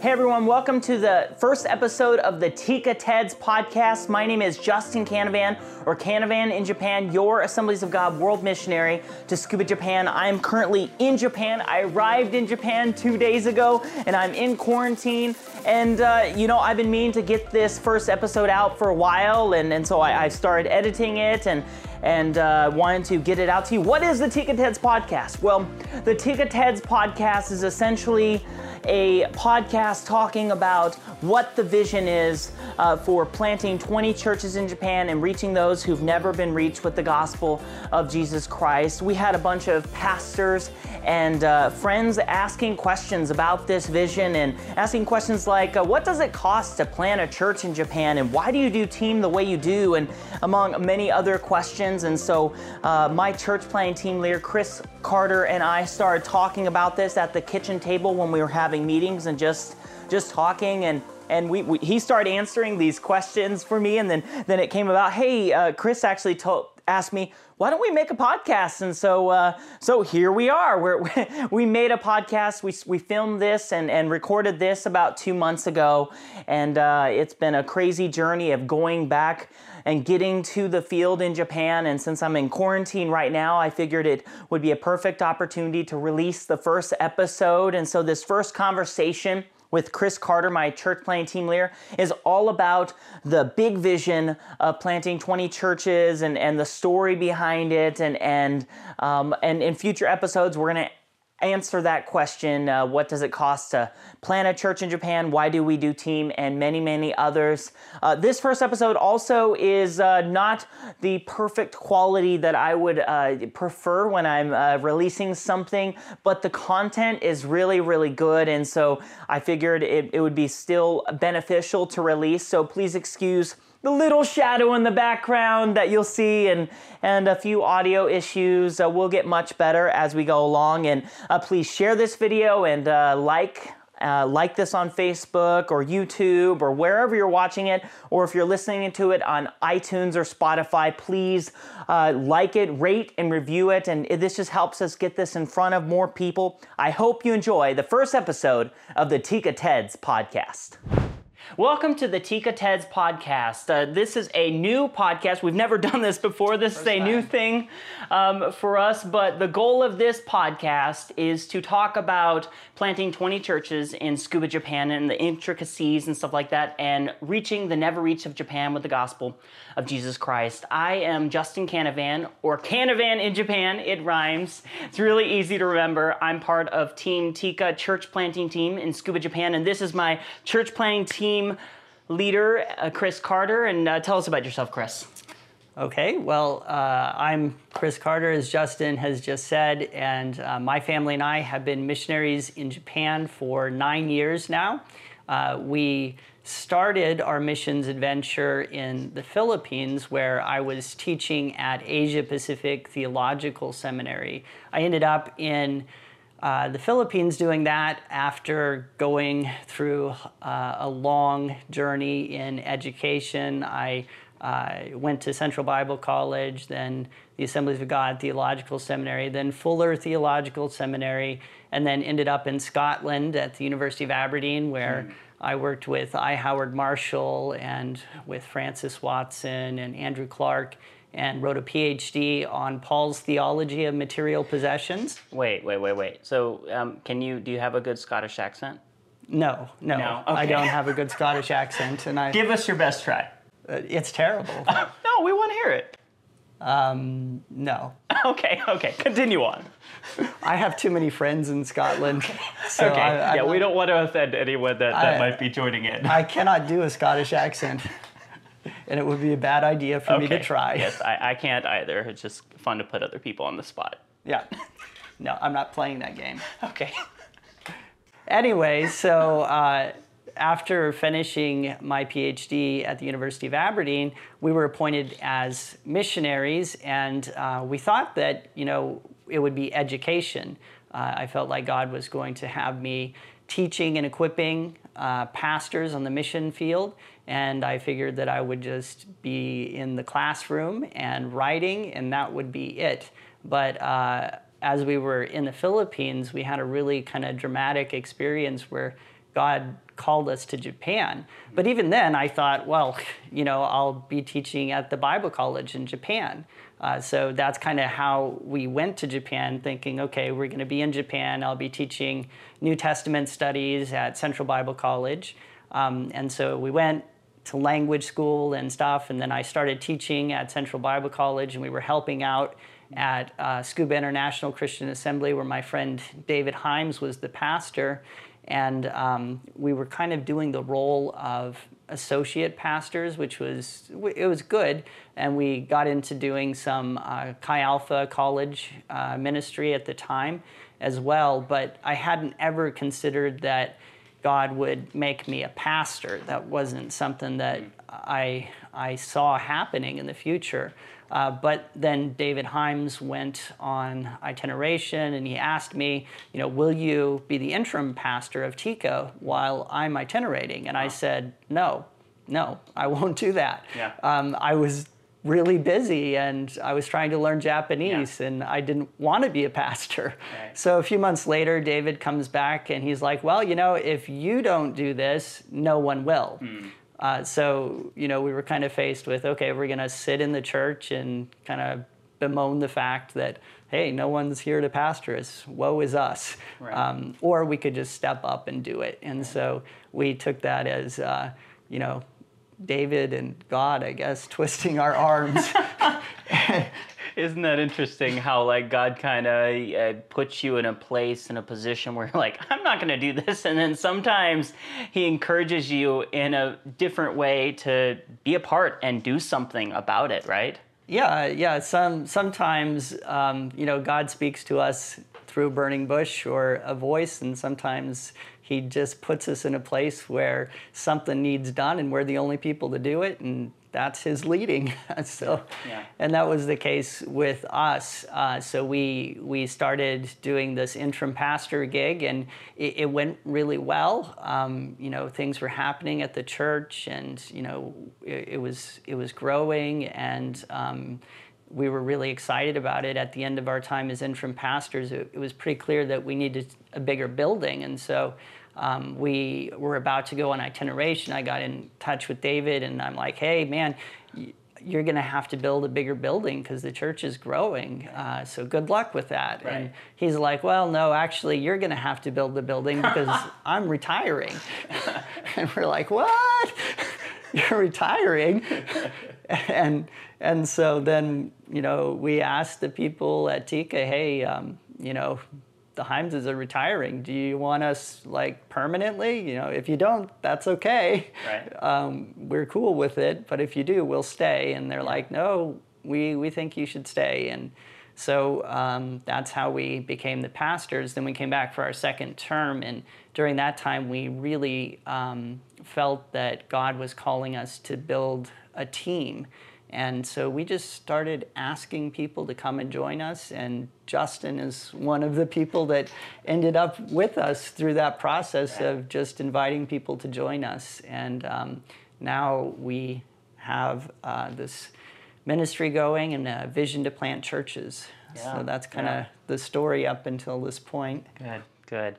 Hey everyone, welcome to the first episode of the Tika Teds podcast. My name is Justin Canavan, or Canavan in Japan, your Assemblies of God world missionary to Tsukuba Japan. I am currently in Japan. I arrived in Japan two days ago, and I'm in quarantine. And uh, you know, I've been meaning to get this first episode out for a while, and, and so I, I started editing it and and uh, wanted to get it out to you. What is the Tika Teds podcast? Well, the Tika Teds podcast is essentially a podcast talking about what the vision is uh, for planting 20 churches in Japan and reaching those who've never been reached with the gospel of Jesus Christ. We had a bunch of pastors and uh, friends asking questions about this vision and asking questions like, uh, What does it cost to plant a church in Japan? And why do you do team the way you do? And among many other questions. And so, uh, my church planting team leader, Chris Carter, and I started talking about this at the kitchen table when we were having meetings and just just talking. And and we, we, he started answering these questions for me. And then then it came about hey uh, chris actually told asked me why don't we make a podcast? And so uh, so here we are. We're, we made a podcast. We, we filmed this and, and recorded this about two months ago. And uh, it's been a crazy journey of going back and getting to the field in Japan. And since I'm in quarantine right now, I figured it would be a perfect opportunity to release the first episode. And so, this first conversation with Chris Carter, my church planting team leader, is all about the big vision of planting 20 churches and, and the story behind it. And, and, um, and in future episodes, we're going to answer that question uh, what does it cost to plan a church in japan? Why do we do team and many many others? Uh, this first episode also is uh, not the perfect quality that i would uh, prefer when i'm uh, releasing something but the content is really really good and so i figured it, it would be still beneficial to release. So please excuse the little shadow in the background that you'll see and and a few audio issues uh, will get much better as we go along and uh, please share this video and uh, like uh, like this on Facebook or YouTube or wherever you're watching it, or if you're listening to it on iTunes or Spotify, please uh, like it, rate, and review it. And this just helps us get this in front of more people. I hope you enjoy the first episode of the Tika Teds podcast. Welcome to the Tika Teds podcast. Uh, this is a new podcast. We've never done this before. This First is a time. new thing um, for us, but the goal of this podcast is to talk about planting 20 churches in Tsukuba, Japan, and the intricacies and stuff like that, and reaching the never reach of Japan with the gospel of Jesus Christ. I am Justin Canavan, or Canavan in Japan. It rhymes. It's really easy to remember. I'm part of Team Tika Church Planting Team in Tsukuba, Japan, and this is my church planting team team leader, uh, Chris Carter. And uh, tell us about yourself, Chris. Okay, well, uh, I'm Chris Carter, as Justin has just said, and uh, my family and I have been missionaries in Japan for nine years now. Uh, we started our missions adventure in the Philippines, where I was teaching at Asia Pacific Theological Seminary. I ended up in uh, the Philippines doing that after going through uh, a long journey in education. I uh, went to Central Bible College, then the Assemblies of God Theological Seminary, then Fuller Theological Seminary, and then ended up in Scotland at the University of Aberdeen, where mm. I worked with I. Howard Marshall and with Francis Watson and Andrew Clarke and wrote a PhD on Paul's theology of material possessions. Wait, wait, wait, wait. So, um, can you do you have a good Scottish accent? No, no, no? Okay. I don't have a good Scottish accent, and I give us your best try. Uh, it's terrible. no, we want to hear it. Um, no. Okay, okay. Continue on. I have too many friends in Scotland. So okay. I, I, yeah, we don't want to offend anyone that, that I, might be joining in. I cannot do a Scottish accent and it would be a bad idea for okay. me to try. Yes, I, I can't either. It's just fun to put other people on the spot. Yeah. No, I'm not playing that game. Okay. anyway, so uh, after finishing my PhD at the University of Aberdeen, we were appointed as missionaries, and uh, we thought that you know it would be education. Uh, I felt like God was going to have me teaching and equipping uh, pastors on the mission field, and I figured that I would just be in the classroom and writing, and that would be it. But uh, as we were in the Philippines, we had a really kind of dramatic experience where God called us to Japan. But even then, I thought, well, you know, I'll be teaching at the Bible college in Japan. Uh, so that's kind of how we went to Japan, thinking, okay, we're going to be in Japan. I'll be teaching New Testament studies at Central Bible College. Um, and so we went to language school and stuff, and then I started teaching at Central Bible College, and we were helping out at uh, Tsukuba International Christian Assembly, where my friend David Himes was the pastor. And um, we were kind of doing the role of associate pastors, which was it was good. And we got into doing some uh, Chi Alpha College uh, ministry at the time as well. But I hadn't ever considered that God would make me a pastor. That wasn't something that I I saw happening in the future. Uh, but then David Himes went on itineration and he asked me, you know, will you be the interim pastor of TICA while I'm itinerating? And I said, no, no, I won't do that. Yeah. Um, I was really busy and I was trying to learn Japanese Yeah. and I didn't want to be a pastor. Right. So a few months later, David comes back and he's like, well, you know, if you don't do this, no one will. Hmm. Uh, so, you know, we were kind of faced with, okay, we're going to sit in the church and kind of bemoan the fact that, hey, no one's here to pastor us. Woe is us. Right. Um, or we could just step up and do it. And so we took that as, uh, you know, David and God, I guess, twisting our arms. Isn't that interesting how like God kind of uh, puts you in a place in a position where you're like I'm not going to do this and then sometimes he encourages you in a different way to be a part and do something about it, right? Yeah, yeah. Some sometimes um, you know God speaks to us through a burning bush or a voice, and sometimes He just puts us in a place where something needs done, and we're the only people to do it, and that's His leading. so, Yeah. and that was the case with us. Uh, so we we started doing this interim pastor gig, and it, it went really well. Um, you know, things were happening at the church, and you know, it, it was it was growing, and um, we were really excited about it. At the end of our time as interim pastors, it, it was pretty clear that we needed a bigger building, and so. Um, we were about to go on itineration. I got in touch with David, and I'm like, "Hey, man, you're going to have to build a bigger building because the church is growing. Uh, so good luck with that." Right. And he's like, "Well, no, actually, you're going to have to build the building because I'm retiring." and we're like, "What? you're retiring?" and and so then you know we asked the people at Tika, "Hey, um, you know." The Himeses are retiring. Do you want us like permanently? You know, if you don't, that's okay Right. um, we're cool with it, but if you do, we'll stay. And they're like, no, we, we think you should stay. And so um, that's how we became the pastors. Then we came back for our second term. And during that time, we really um, felt that God was calling us to build a team. And so we just started asking people to come and join us. And Justin is one of the people that ended up with us through that process of just inviting people to join us. And um, now we have uh, this ministry going and a vision to plant churches. Yeah, So that's kind of yeah. the story up until this point. Good, good.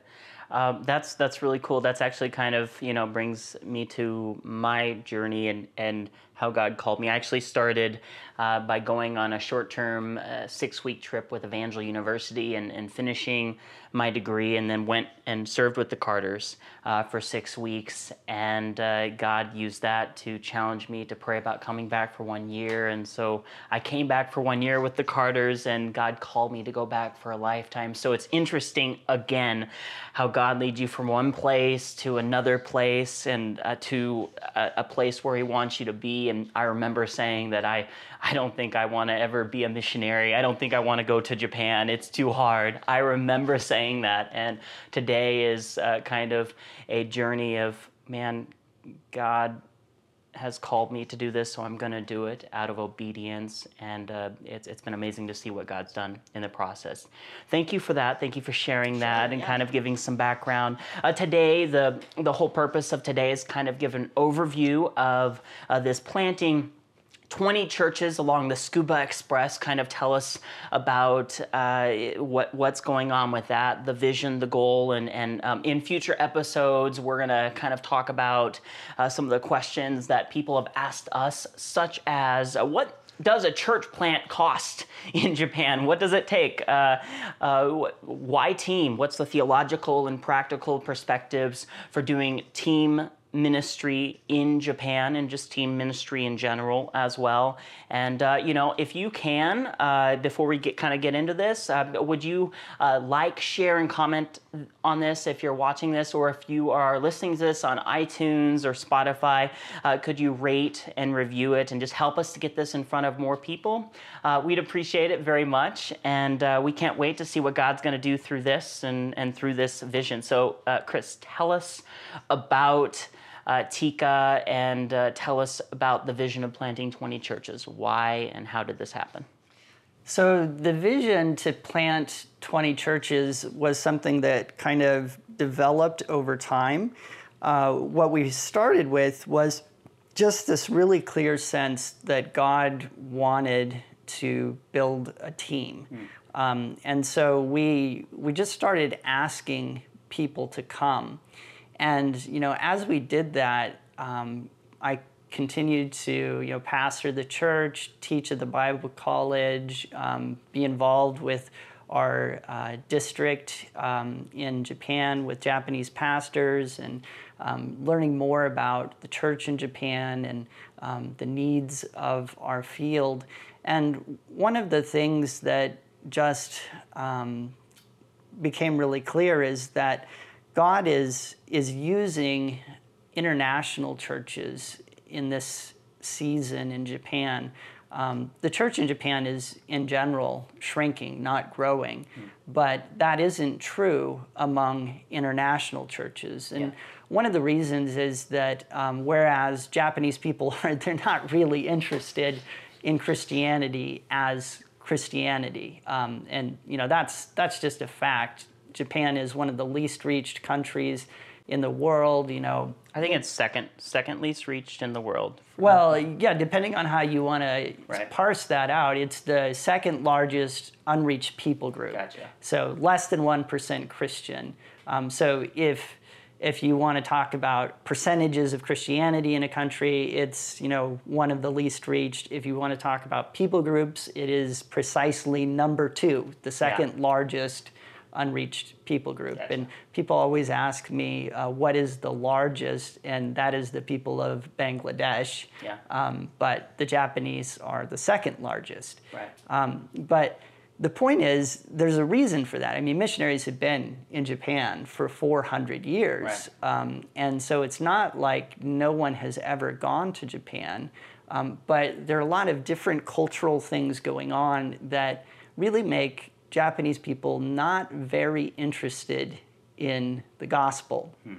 Um, that's that's really cool. That's actually kind of you know brings me to my journey and and how God called me. I actually started uh, by going on a short term uh, six week trip with Evangel University and, and finishing my degree, and then went and served with the Carters uh, for six weeks. And uh, God used that to challenge me to pray about coming back for one year. And so I came back for one year with the Carters, and God called me to go back for a lifetime. So it's interesting again how God leads you from one place to another place and uh, to a, a place where He wants you to be. And I remember saying that I, I don't think I want to ever be a missionary. I don't think I want to go to Japan. It's too hard. I remember saying that. And today is uh, kind of a journey of, man, God has called me to do this, so I'm going to do it out of obedience. And uh, it's, it's been amazing to see what God's done in the process. Thank you for that. Thank you for sharing that and yeah. kind of giving some background. Uh, today, the, the whole purpose of today is kind of give an overview of uh, this planting 20 churches along the Tsukuba Express. Kind of tell us about uh, what what's going on with that, the vision, the goal, and and um, in future episodes we're gonna kind of talk about uh, some of the questions that people have asked us, such as uh, what does a church plant cost in Japan? What does it take? Uh, uh, why team? What's the theological and practical perspectives for doing team ministry in Japan and just team ministry in general as well. And uh, you know, if you can, uh, before we get kind of get into this, uh, would you uh, like, share, and comment on this if you're watching this, or if you are listening to this on iTunes or Spotify? Uh, could you rate and review it and just help us to get this in front of more people? Uh, we'd appreciate it very much, and we can't wait to see what God's going to do through this and and through this vision. So, Chris, tell us about uh, TICA and uh, tell us about the vision of planting 20 churches. Why and how did this happen? So, the vision to plant 20 churches was something that kind of developed over time. Uh, what we started with was just this really clear sense that God wanted to build a team. Mm. Um, and so we, we just started asking people to come. And you know, as we did that, um, I continued to you know pastor the church, teach at the Bible college, um, be involved with our uh, district um, in Japan with Japanese pastors and um, learning more about the church in Japan and um, the needs of our field. And one of the things that just um, became really clear is that God is, is using international churches in this season in Japan. Um, the church in Japan is, in general, shrinking, not growing. Mm. But that isn't true among international churches. And yeah. one of the reasons is that um, whereas Japanese people are, they're not really interested in Christianity as Christianity. Um, and, you know, that's, that's just a fact. Japan is one of the least reached countries in the world. You know, I think it's second second least reached in the world. Well, yeah, depending on how you want to parse that out, it's the second largest unreached people group. Gotcha. So less than one percent Christian. Um, so if if you want to talk about percentages of Christianity in a country, it's you know one of the least reached. If you want to talk about people groups, it is precisely number two, the second yeah. largest unreached people group. Gotcha. And people always ask me, uh, what is the largest? And that is the people of Bangladesh. Yeah. Um, but the Japanese are the second largest. Right. Um, but the point is, there's a reason for that. I mean, missionaries have been in Japan for 400 years. Right. Um, and so it's not like no one has ever gone to Japan. Um, but there are a lot of different cultural things going on that really make Japanese people not very interested in the gospel. Hmm.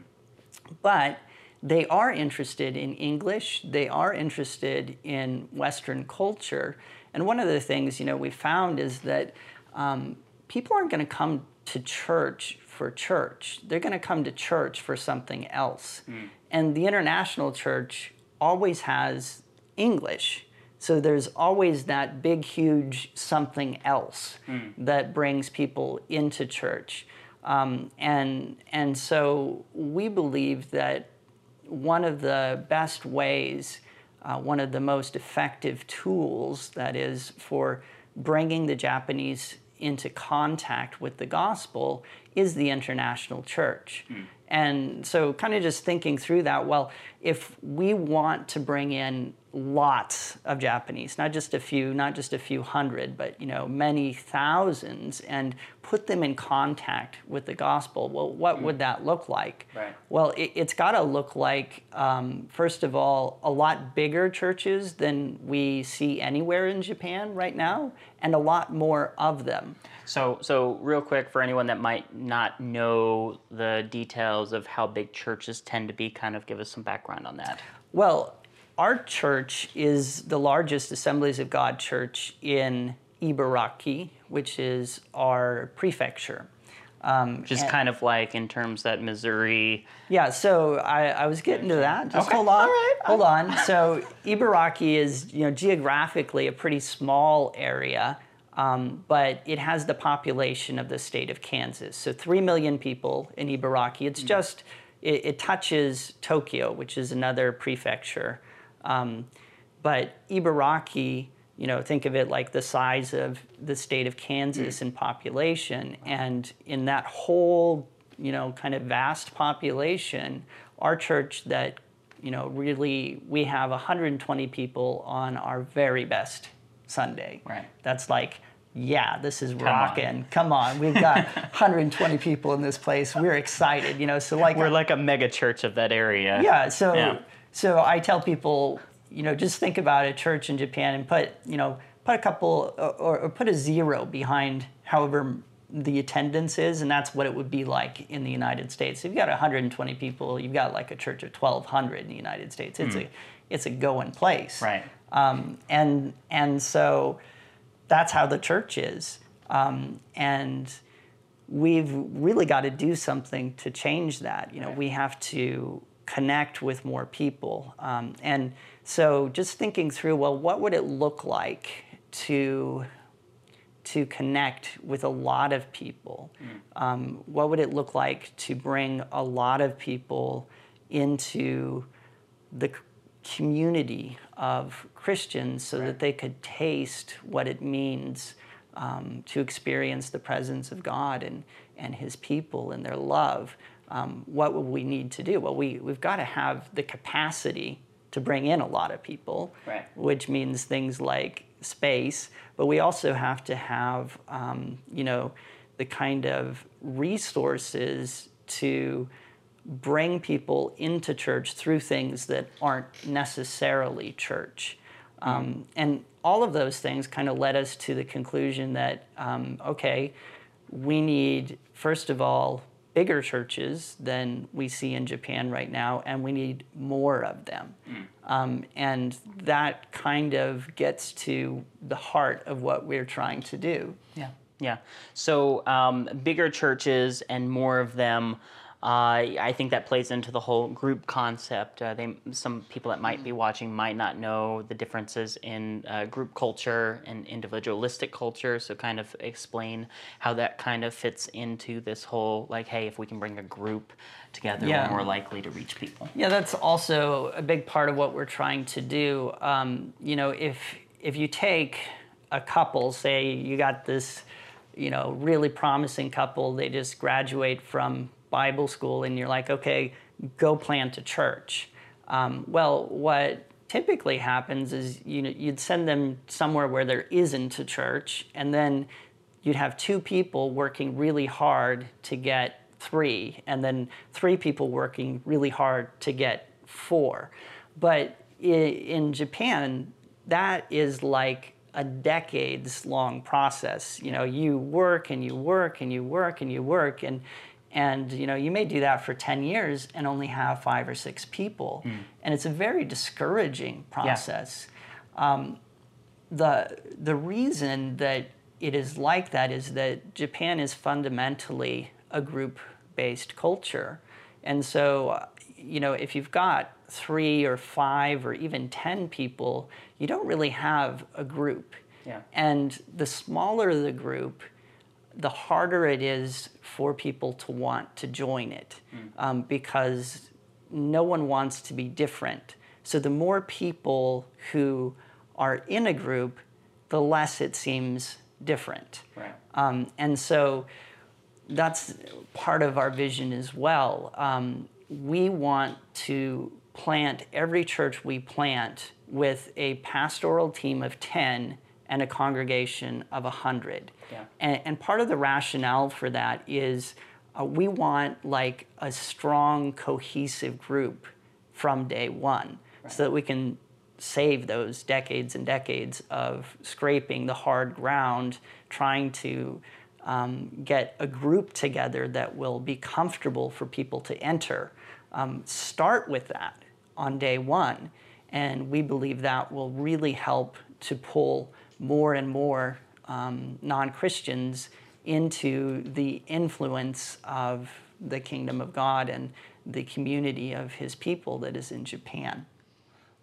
But they are interested in English, they are interested in Western culture. And one of the things you know we found is that um, people aren't going to come to church for church. They're going to come to church for something else. Hmm. And the international church always has English. So there's always that big, huge something else mm. that brings people into church. Um, and, and so we believe that one of the best ways, uh, one of the most effective tools, that is, for bringing the Japanese into contact with the gospel is the international church. Mm. And so, kind of just thinking through that, well, if we want to bring in lots of Japanese, not just a few, not just a few hundred, but you know many thousands, and put them in contact with the gospel. Well, what would that look like? Right. Well, it, has got to look like, um, first of all, a lot bigger churches than we see anywhere in Japan right now, and a lot more of them. So, so real quick for anyone that might not know the details of how big churches tend to be, kind of give us some background on that. Well, our church is the largest Assemblies of God church in Ibaraki, which is our prefecture. Um, Just and- kind of like in terms that Missouri. Yeah, so I, I was getting to that. Just Okay, hold on. all right. Hold on. So Ibaraki is, you know, geographically a pretty small area, um, but it has the population of the state of Kansas. So three million people in Ibaraki. It's just it, it touches Tokyo, which is another prefecture. Um, but Ibaraki, you know, think of it like the size of the state of Kansas in population, and in that whole, you know, kind of vast population, our church that, you know, really we have 120 people on our very best Sunday. Right. That's like, yeah, this is rocking. Come on, we've got 120 people in this place. We're excited, you know. So like, We're like a mega church of that area. yeah. So Yeah. So I tell people, you know, just think about a church in Japan and put, you know, put a couple or, or put a zero behind however the attendance is, and that's what it would be like in the United States. If you've got 120 people, you've got like a church of 1,200 in the United States. It's a it's a going place. Right. Um, and and so that's how the church is. Um, and we've really got to do something to change that. You know, we have to connect with more people. Um, and so just thinking through, well, what would it look like to to connect with a lot of people? Um, what would it look like to bring a lot of people into the community of Christians so that they could taste what it means um, to experience the presence of God and, and His people and their love? Um, what will we need to do? Well, we, we've got to have the capacity to bring in a lot of people, Right. which means things like space, but we also have to have, um, you know, the kind of resources to bring people into church through things that aren't necessarily church. Um, and all of those things kind of led us to the conclusion that, um, okay, we need, first of all, bigger churches than we see in Japan right now, and we need more of them. Um, and that kind of gets to the heart of what we're trying to do. Yeah. Yeah. So um, bigger churches and more of them. Uh, I think that plays into the whole group concept. Uh, they, some people that might be watching might not know the differences in uh, group culture and individualistic culture. So, kind of explain how that kind of fits into this whole like, hey, if we can bring a group together, Yeah. we're more likely to reach people. Yeah, that's also a big part of what we're trying to do. Um, you know, if if you take a couple, say you got this, you know, really promising couple, they just graduate from Bible school, and you're like, okay, go plant a church. Um, well, what typically happens is you know you'd send them somewhere where there isn't a church, and then you'd have two people working really hard to get three, and then three people working really hard to get four. But in Japan, that is like a decades long process. You know, you work and you work and you work and you work and and you know you may do that for 10 years and only have five or six people and it's a very discouraging process the the reason that it is like that is that Japan is fundamentally a group based culture. And so, uh, you know, if you've got three or five or even 10 people, you don't really have a group. Yeah. And the smaller the group, the harder it is for people to want to join it um, because no one wants to be different. So the more people who are in a group, the less it seems different. Right. Um, and so that's part of our vision as well. Um, we want to plant every church we plant with a pastoral team of 10 and a congregation of 100. Yeah. And, and part of the rationale for that is uh, we want like a strong, cohesive group from day one so that we can save those decades and decades of scraping the hard ground, trying to um, get a group together that will be comfortable for people to enter. Um, start with that on day one, and we believe that will really help to pull more and more um, non Christians into the influence of the kingdom of God and the community of his people that is in Japan.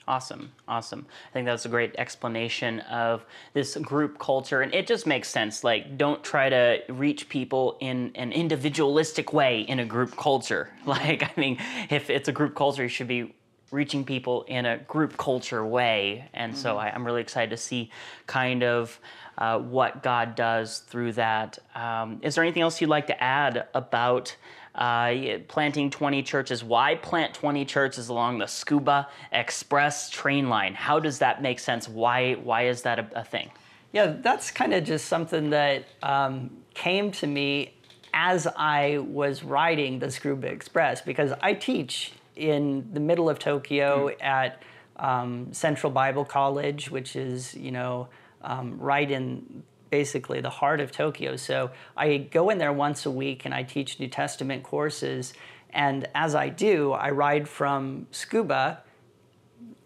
Awesome, awesome. I think that's a great explanation of this group culture, and it just makes sense. Like, don't try to reach people in an individualistic way in a group culture. Like, I mean, if it's a group culture, you should be reaching people in a group culture way. And so I, am really excited to see kind of uh, what God does through that. Um, is there anything else you'd like to add about? uh, planting 20 churches. Why plant 20 churches along the Tsukuba Express train line? How does that make sense? Why, why is that a, a thing? Yeah, that's kind of just something that um, came to me as I was riding the Tsukuba Express because I teach in the middle of Tokyo mm. at um, Central Bible College, which is, you know, um, right in basically the heart of Tokyo. So I go in there once a week and I teach New Testament courses. And as I do, I ride from Tsukuba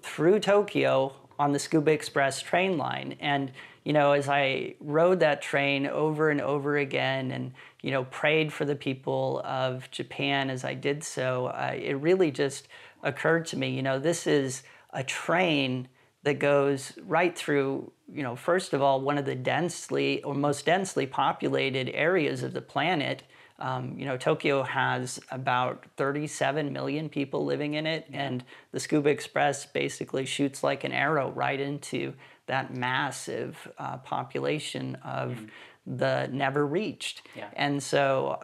through Tokyo on the Tsukuba Express train line. And, you know, as I rode that train over and over again and, you know, prayed for the people of Japan as I did so, uh, it really just occurred to me, you know, this is a train that goes right through, you know, first of all, one of the densely or most densely populated areas of the planet. Um, you know, Tokyo has about 37 million people living in it, and the Tsukuba Express basically shoots like an arrow right into that massive uh, population of mm-hmm. The never reached. Yeah. And so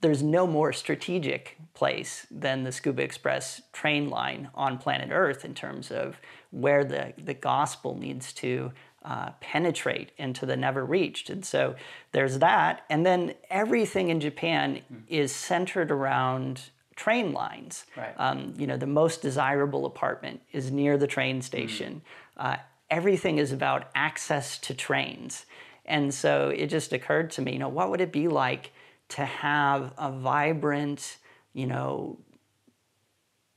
there's no more strategic place than the Tsukuba Express train line on planet Earth in terms of where the, the gospel needs to uh, penetrate into the never reached. And so there's that. And then everything in Japan mm. is centered around train lines. Right. Um, you know, the most desirable apartment is near the train station. Mm. Uh, everything is about access to trains. And so it just occurred to me, you know, what would it be like to have a vibrant, you know,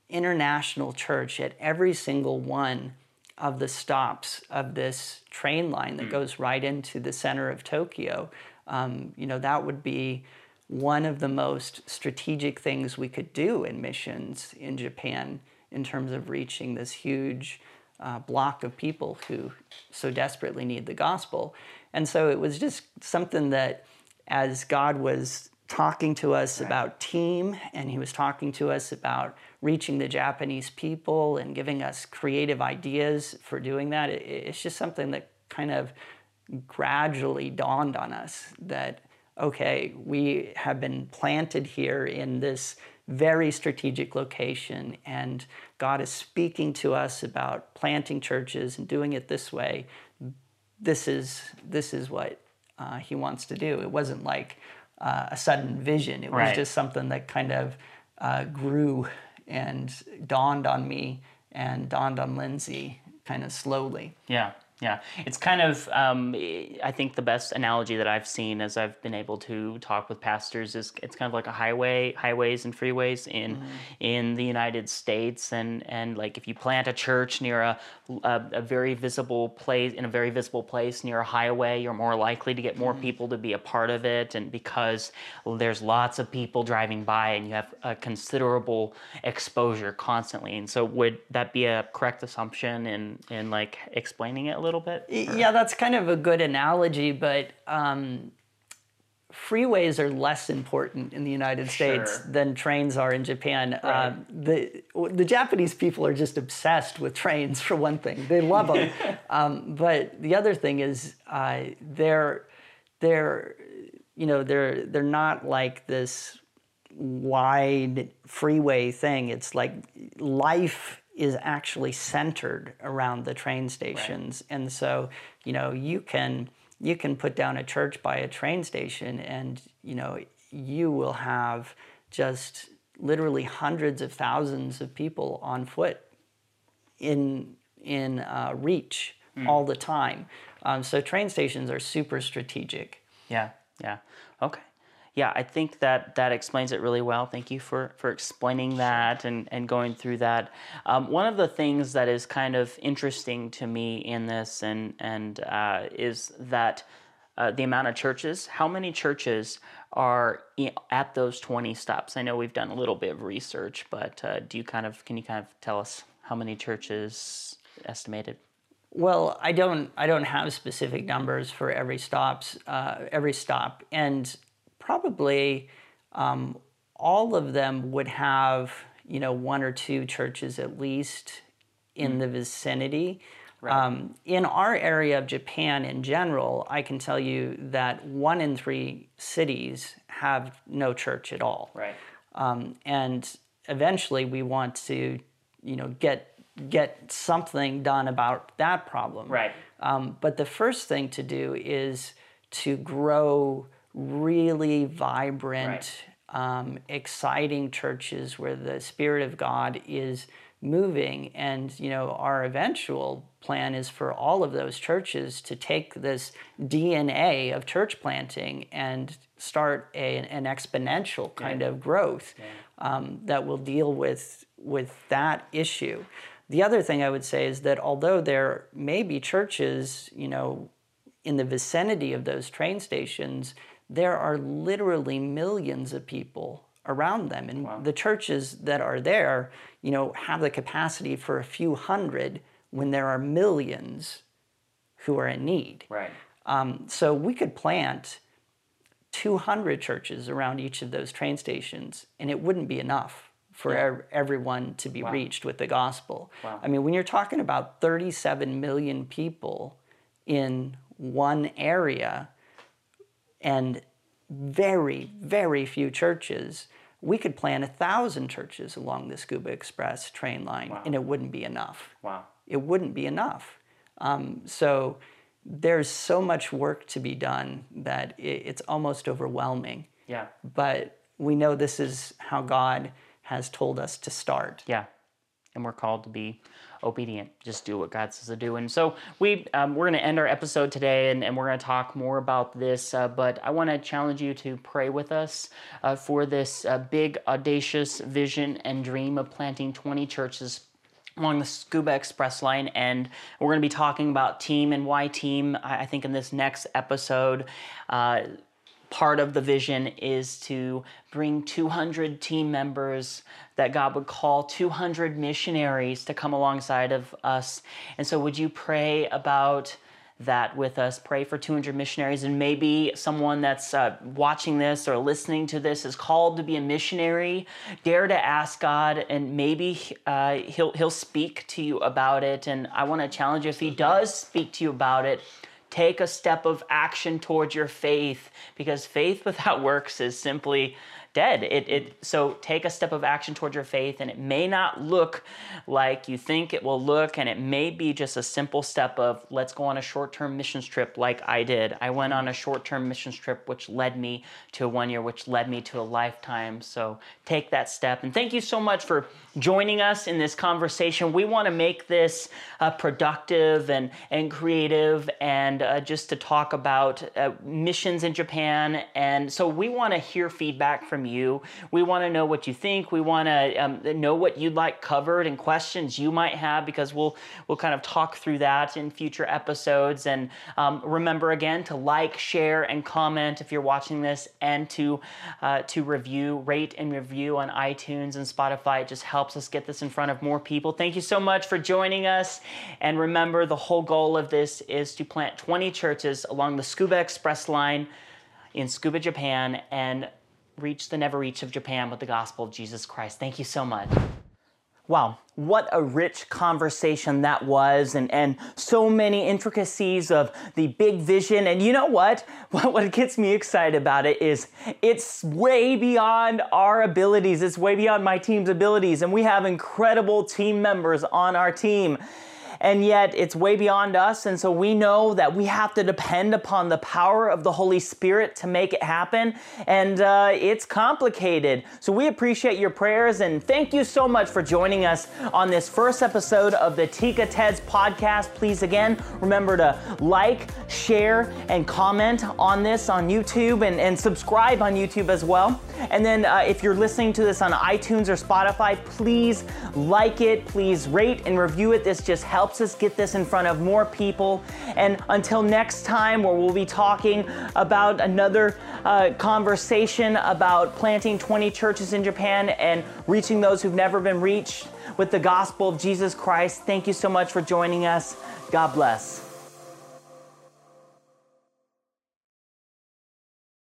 international church at every single one of the stops of this train line that mm. goes right into the center of Tokyo. Um, you know, that would be one of the most strategic things we could do in missions in Japan in terms of reaching this huge uh, block of people who so desperately need the gospel. And so it was just something that, as God was talking to us right. about team and he was talking to us about reaching the Japanese people and giving us creative ideas for doing that. It, it's just something that kind of gradually dawned on us that, okay, we have been planted here in this very strategic location, and God is speaking to us about planting churches and doing it this way. This is, this is what uh, He wants to do. It wasn't like, uh, a sudden vision. It was right. just something that kind of uh, grew and dawned on me and dawned on Lindsay kind of slowly. Yeah. Yeah, it's kind of um, I think the best analogy that I've seen as I've been able to talk with pastors is it's kind of like a highway, highways and freeways in mm-hmm. in the United States, and and like if you plant a church near a, a, a very visible place in a very visible place near a highway, you're more likely to get more mm-hmm. people to be a part of it, and because there's lots of people driving by and you have a considerable exposure constantly, and so would that be a correct assumption in in like explaining it? Little bit? Or? Yeah, that's kind of a good analogy, but um, freeways are less important in the United States sure. than trains are in Japan. Right. Um, the the Japanese people are just obsessed with trains for one thing; they love them. um, but the other thing is uh, they're they're you know they're they're not like this wide freeway thing. It's like life is actually centered around the train stations. Right. And so, you know, you can you can put down a church by a train station and, you know, you will have just literally hundreds of thousands of people on foot in in uh, reach mm. all the time. Um, so train stations are super strategic. Yeah, yeah. Okay yeah, I think that that explains it really well. Thank you for, for explaining that and, and going through that. Um, one of the things that is kind of interesting to me in this and, and uh, is that uh, the amount of churches, how many churches are at those 20 stops? I know we've done a little bit of research, but uh, do you kind of can you kind of tell us how many churches estimated? Well, I don't I don't have specific numbers for every stops uh, every stop, and probably um, all of them would have you know one or two churches at least in mm. the vicinity. Right. Um, in our area of Japan in general, I can tell you that one in three cities have no church at all. Right. Um, and eventually, we want to, you know, get get something done about that problem. Right. Um, but the first thing to do is to grow really vibrant, right. um, exciting churches where the Spirit of God is moving. And you know, our eventual plan is for all of those churches to take this DNA of church planting and start a, an exponential kind yeah. of growth yeah. um, that will deal with with that issue. The other thing I would say is that although there may be churches, you know, in the vicinity of those train stations, there are literally millions of people around them. And wow. the churches that are there, you know, have the capacity for a few hundred when there are millions who are in need. Right. Um, so we could plant 200 churches around each of those train stations, and it wouldn't be enough for yeah. everyone to be wow. reached with the gospel. Wow. I mean, when you're talking about 37 million people in one area and very, very few churches, we could plan a thousand churches along the Tsukuba Express train line wow. and it wouldn't be enough. Wow. It wouldn't be enough. Um, so there's so much work to be done that it's almost overwhelming. Yeah. But we know this is how God has told us to start. Yeah. And we're called to be obedient. Just do what God says to do. And so we um, we're going to end our episode today, and, and we're going to talk more about this. Uh, but I want to challenge you to pray with us uh, for this uh, big, audacious vision and dream of planting 20 churches along the Tsukuba Express line, and we're going to be talking about team and why team. I think in this next episode. Part of the vision is to bring 200 team members that God would call 200 missionaries to come alongside of us. And so, would you pray about that with us? Pray for 200 missionaries, and maybe someone that's uh, watching this or listening to this is called to be a missionary. Dare to ask God, and maybe uh, he'll he'll speak to you about it. And I want to challenge you if He does speak to you about it take a step of action towards your faith because faith without works is simply dead. It, it, so take a step of action towards your faith, and it may not look like you think it will look, and it may be just a simple step of let's go on a short term missions trip like I did. I went on a short term missions trip, which led me to one year, which led me to a lifetime. So take that step. And thank you so much for joining us in this conversation. We want to make this uh, productive and, and creative and uh, just to talk about uh, missions in Japan. And so we want to hear feedback from you. We want to know what you think. We want to um, know what you'd like covered and questions you might have because we'll we'll kind of talk through that in future episodes. And um, remember again to like, share, and comment if you're watching this, and to uh, to review, rate, and review on iTunes and Spotify. It just helps us get this in front of more people. Thank you so much for joining us. And remember, the whole goal of this is to plant 20 churches along the Tsukuba Express line in Tsukuba, Japan, and reach the never reach of Japan with the gospel of Jesus Christ. Thank you so much. Wow, what a rich conversation that was, and, and so many intricacies of the big vision. And you know what? what? What gets me excited about it is it's way beyond our abilities, it's way beyond my team's abilities, and we have incredible team members on our team and yet it's way beyond us. And so we know that we have to depend upon the power of the Holy Spirit to make it happen. And uh, it's complicated. So we appreciate your prayers and thank you so much for joining us on this first episode of the Tika TEDS podcast. Please, again, remember to like, share, and comment on this on YouTube and, and subscribe on YouTube as well. And then uh, if you're listening to this on iTunes or Spotify, please like it, please rate and review it. This just helps helps us get this in front of more people. And until next time, where we'll be talking about another uh, conversation about planting 20 churches in Japan and reaching those who've never been reached with the gospel of Jesus Christ. Thank you so much for joining us. God bless.